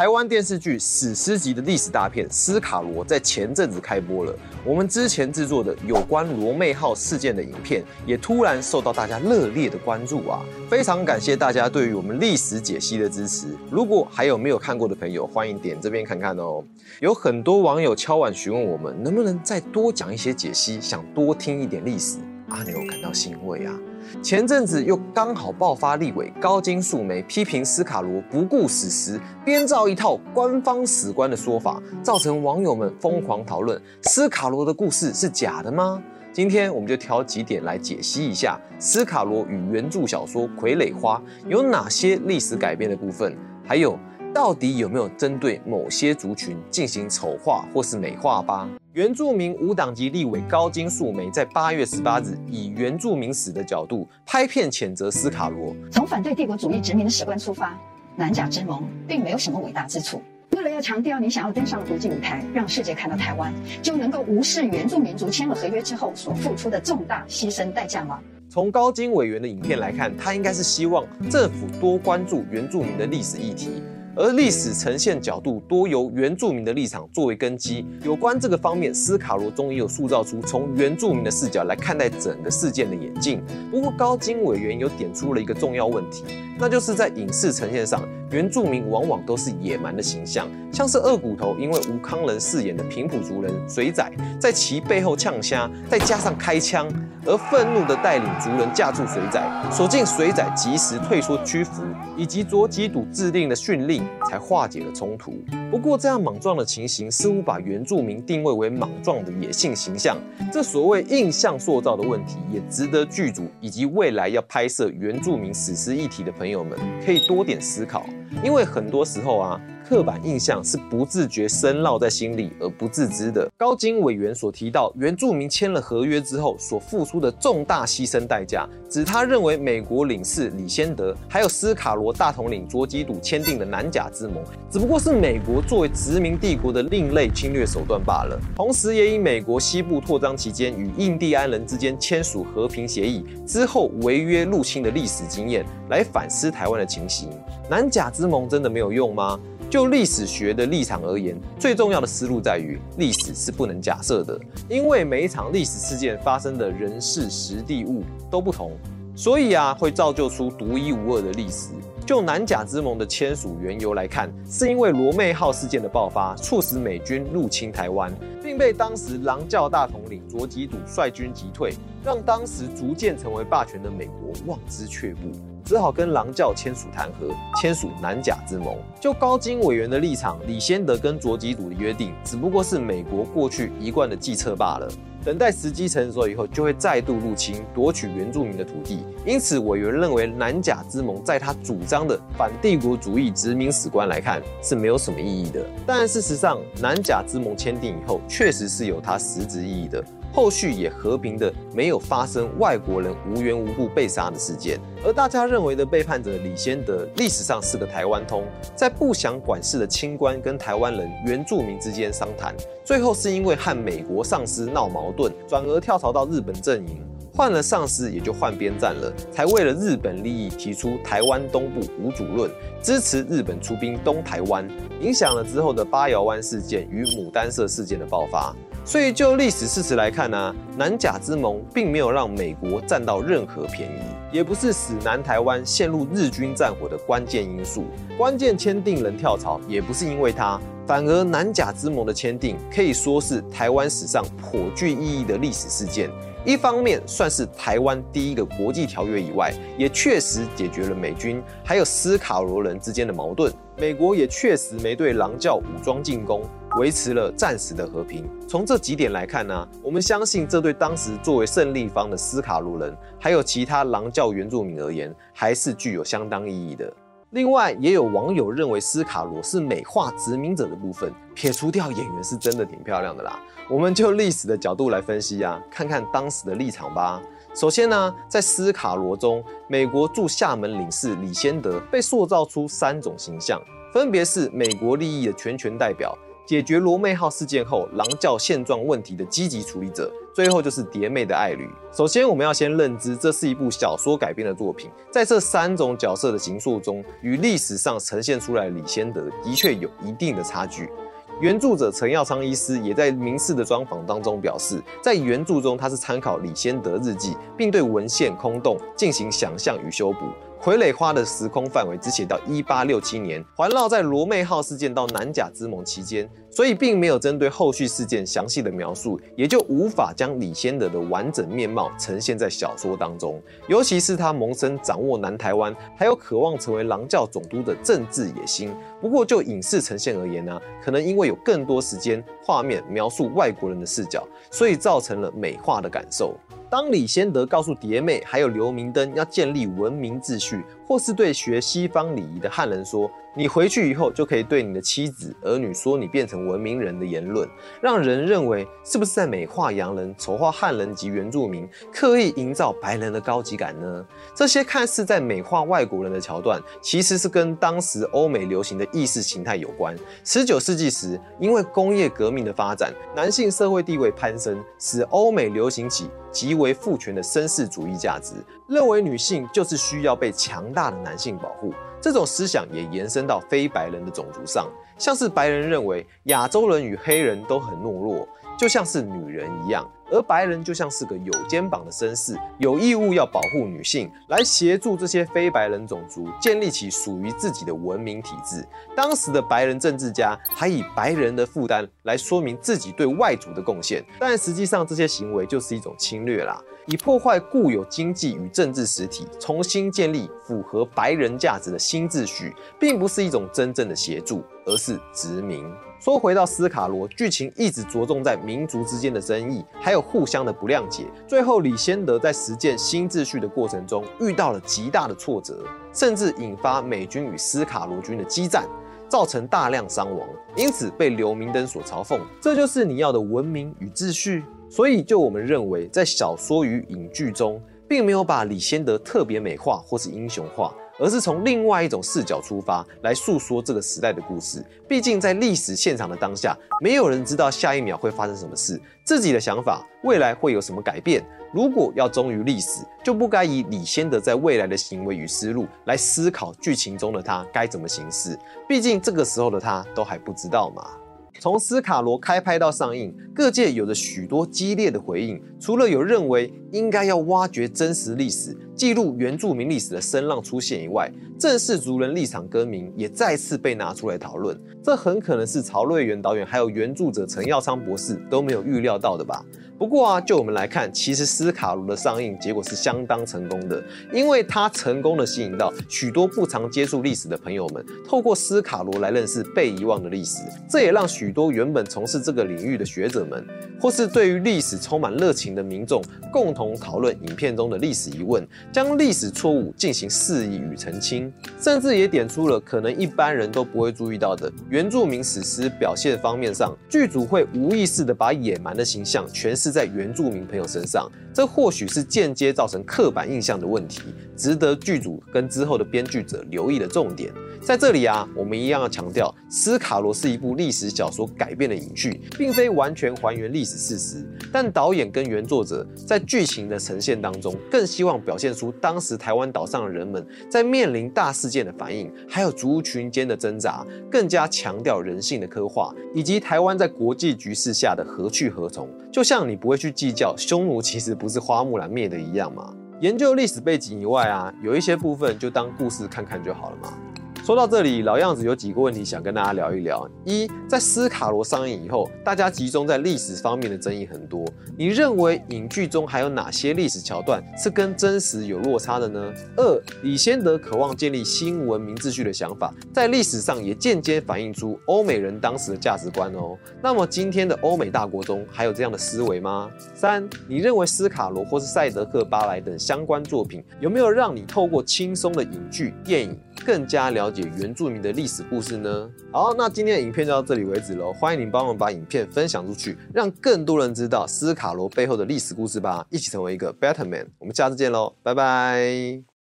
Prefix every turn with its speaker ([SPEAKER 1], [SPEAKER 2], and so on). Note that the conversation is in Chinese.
[SPEAKER 1] 台湾电视剧史诗级的历史大片《斯卡罗》在前阵子开播了。我们之前制作的有关罗妹号事件的影片，也突然受到大家热烈的关注啊！非常感谢大家对于我们历史解析的支持。如果还有没有看过的朋友，欢迎点这边看看哦。有很多网友敲碗询问我们，能不能再多讲一些解析，想多听一点历史。阿牛感到欣慰啊。前阵子又刚好爆发立委高金素梅批评斯卡罗不顾史实，编造一套官方史观的说法，造成网友们疯狂讨论斯卡罗的故事是假的吗？今天我们就挑几点来解析一下斯卡罗与原著小说《傀儡花》有哪些历史改编的部分，还有到底有没有针对某些族群进行丑化或是美化吧。原住民无党籍立委高金素梅在八月十八日以原住民史的角度拍片谴责斯卡罗。
[SPEAKER 2] 从反对帝国主义殖民的史观出发，南甲之盟并没有什么伟大之处。为了要强调你想要登上国际舞台，让世界看到台湾，就能够无视原住民族签了合约之后所付出的重大牺牲代价吗？
[SPEAKER 1] 从高金委员的影片来看，他应该是希望政府多关注原住民的历史议题。而历史呈现角度多由原住民的立场作为根基，有关这个方面，斯卡罗终于有塑造出从原住民的视角来看待整个事件的眼镜。不过高金委员有点出了一个重要问题，那就是在影视呈现上，原住民往往都是野蛮的形象，像是二骨头因为吴康仁饰演的平埔族人水仔，在其背后呛虾，再加上开枪。而愤怒的带领族人架住水仔，所幸水仔及时退缩屈服，以及卓吉堵制定的训令，才化解了冲突。不过，这样莽撞的情形似乎把原住民定位为莽撞的野性形象，这所谓印象塑造的问题，也值得剧组以及未来要拍摄原住民史诗议题的朋友们可以多点思考，因为很多时候啊。刻板印象是不自觉深烙在心里而不自知的。高金委员所提到，原住民签了合约之后所付出的重大牺牲代价，指他认为美国领事李先德还有斯卡罗大统领卓基笃签订的南甲之盟，只不过是美国作为殖民帝国的另类侵略手段罢了。同时，也以美国西部扩张期间与印第安人之间签署和平协议之后违约入侵的历史经验来反思台湾的情形。南甲之盟真的没有用吗？就历史学的立场而言，最重要的思路在于，历史是不能假设的，因为每一场历史事件发生的人事、时地、物都不同，所以啊，会造就出独一无二的历史。就南甲之盟的签署缘由来看，是因为罗妹号事件的爆发，促使美军入侵台湾，并被当时狼教大统领卓吉笃率军击退，让当时逐渐成为霸权的美国望之却步。只好跟狼教签署谈和，签署南甲之盟。就高金委员的立场，李先德跟卓吉鲁的约定，只不过是美国过去一贯的计策罢了。等待时机成熟以后，就会再度入侵，夺取原住民的土地。因此，委员认为南甲之盟在他主张的反帝国主义殖民史观来看是没有什么意义的。但事实上，南甲之盟签订以后，确实是有它实质意义的。后续也和平的，没有发生外国人无缘无故被杀的事件。而大家认为的背叛者李先德，历史上是个台湾通，在不想管事的清官跟台湾人原住民之间商谈，最后是因为和美国上司闹矛盾，转而跳槽到日本阵营，换了上司也就换边站了，才为了日本利益提出台湾东部无主论，支持日本出兵东台湾，影响了之后的八瑶湾事件与牡丹社事件的爆发。所以，就历史事实来看呢，南甲之盟并没有让美国占到任何便宜，也不是使南台湾陷入日军战火的关键因素。关键签订人跳槽也不是因为它，反而南甲之盟的签订可以说是台湾史上颇具意义的历史事件。一方面算是台湾第一个国际条约以外，也确实解决了美军还有斯卡罗人之间的矛盾。美国也确实没对狼教武装进攻。维持了暂时的和平。从这几点来看呢，我们相信这对当时作为胜利方的斯卡罗人，还有其他狼教原住民而言，还是具有相当意义的。另外，也有网友认为斯卡罗是美化殖民者的部分，撇除掉演员是真的挺漂亮的啦。我们就历史的角度来分析啊，看看当时的立场吧。首先呢，在斯卡罗中，美国驻厦门领事李先德被塑造出三种形象，分别是美国利益的全权代表。解决罗妹号事件后狼教现状问题的积极处理者。最后就是蝶妹的爱侣。首先，我们要先认知，这是一部小说改编的作品。在这三种角色的形塑中，与历史上呈现出来的李先德的确有一定的差距。原著者陈耀昌医师也在明视的专访当中表示，在原著中他是参考李先德日记，并对文献空洞进行想象与修补。傀儡花的时空范围只写到一八六七年，环绕在罗妹号事件到南甲之盟期间，所以并没有针对后续事件详细的描述，也就无法将李先德的完整面貌呈现在小说当中。尤其是他萌生掌握南台湾，还有渴望成为狼教总督的政治野心。不过就影视呈现而言呢，可能因为有更多时间画面描述外国人的视角，所以造成了美化的感受。当李先德告诉蝶妹还有刘明灯要建立文明秩序，或是对学西方礼仪的汉人说。你回去以后就可以对你的妻子儿女说你变成文明人的言论，让人认为是不是在美化洋人、丑化汉人及原住民，刻意营造白人的高级感呢？这些看似在美化外国人的桥段，其实是跟当时欧美流行的意识形态有关。十九世纪时，因为工业革命的发展，男性社会地位攀升，使欧美流行起极为父权的绅士主义价值，认为女性就是需要被强大的男性保护。这种思想也延伸到非白人的种族上，像是白人认为亚洲人与黑人都很懦弱，就像是女人一样，而白人就像是个有肩膀的绅士，有义务要保护女性，来协助这些非白人种族建立起属于自己的文明体制。当时的白人政治家还以白人的负担来说明自己对外族的贡献，但实际上这些行为就是一种侵略啦。以破坏固有经济与政治实体，重新建立符合白人价值的新秩序，并不是一种真正的协助，而是殖民。说回到斯卡罗，剧情一直着重在民族之间的争议，还有互相的不谅解。最后，李先德在实践新秩序的过程中遇到了极大的挫折，甚至引发美军与斯卡罗军的激战，造成大量伤亡，因此被刘明灯所嘲讽。这就是你要的文明与秩序。所以，就我们认为，在小说与影剧中，并没有把李先德特别美化或是英雄化，而是从另外一种视角出发来诉说这个时代的故事。毕竟，在历史现场的当下，没有人知道下一秒会发生什么事，自己的想法未来会有什么改变。如果要忠于历史，就不该以李先德在未来的行为与思路来思考剧情中的他该怎么行事。毕竟，这个时候的他都还不知道嘛。从斯卡罗开拍到上映，各界有着许多激烈的回应。除了有认为应该要挖掘真实历史、记录原住民历史的声浪出现以外，正式族人立场更名也再次被拿出来讨论。这很可能是曹瑞元导演还有原著者陈耀昌博士都没有预料到的吧。不过啊，就我们来看，其实斯卡罗的上映结果是相当成功的，因为它成功的吸引到许多不常接触历史的朋友们，透过斯卡罗来认识被遗忘的历史。这也让许多原本从事这个领域的学者们，或是对于历史充满热情的民众，共同讨论影片中的历史疑问，将历史错误进行释疑与澄清，甚至也点出了可能一般人都不会注意到的原住民史诗表现方面上，剧组会无意识的把野蛮的形象诠释。在原住民朋友身上，这或许是间接造成刻板印象的问题，值得剧组跟之后的编剧者留意的重点。在这里啊，我们一样要强调，《斯卡罗》是一部历史小说改编的影剧，并非完全还原历史事实。但导演跟原作者在剧情的呈现当中，更希望表现出当时台湾岛上的人们在面临大事件的反应，还有族群间的挣扎，更加强调人性的刻画，以及台湾在国际局势下的何去何从。就像你不会去计较匈奴其实不是花木兰灭的一样嘛。研究历史背景以外啊，有一些部分就当故事看看就好了嘛。说到这里，老样子有几个问题想跟大家聊一聊。一，在斯卡罗上映以后，大家集中在历史方面的争议很多。你认为影剧中还有哪些历史桥段是跟真实有落差的呢？二，李先德渴望建立新文明秩序的想法，在历史上也间接反映出欧美人当时的价值观哦。那么今天的欧美大国中还有这样的思维吗？三，你认为斯卡罗或是赛德克巴莱等相关作品有没有让你透过轻松的影剧电影？更加了解原住民的历史故事呢？好，那今天的影片就到这里为止喽。欢迎您帮我们把影片分享出去，让更多人知道斯卡罗背后的历史故事吧。一起成为一个 better man。我们下次见喽，拜拜。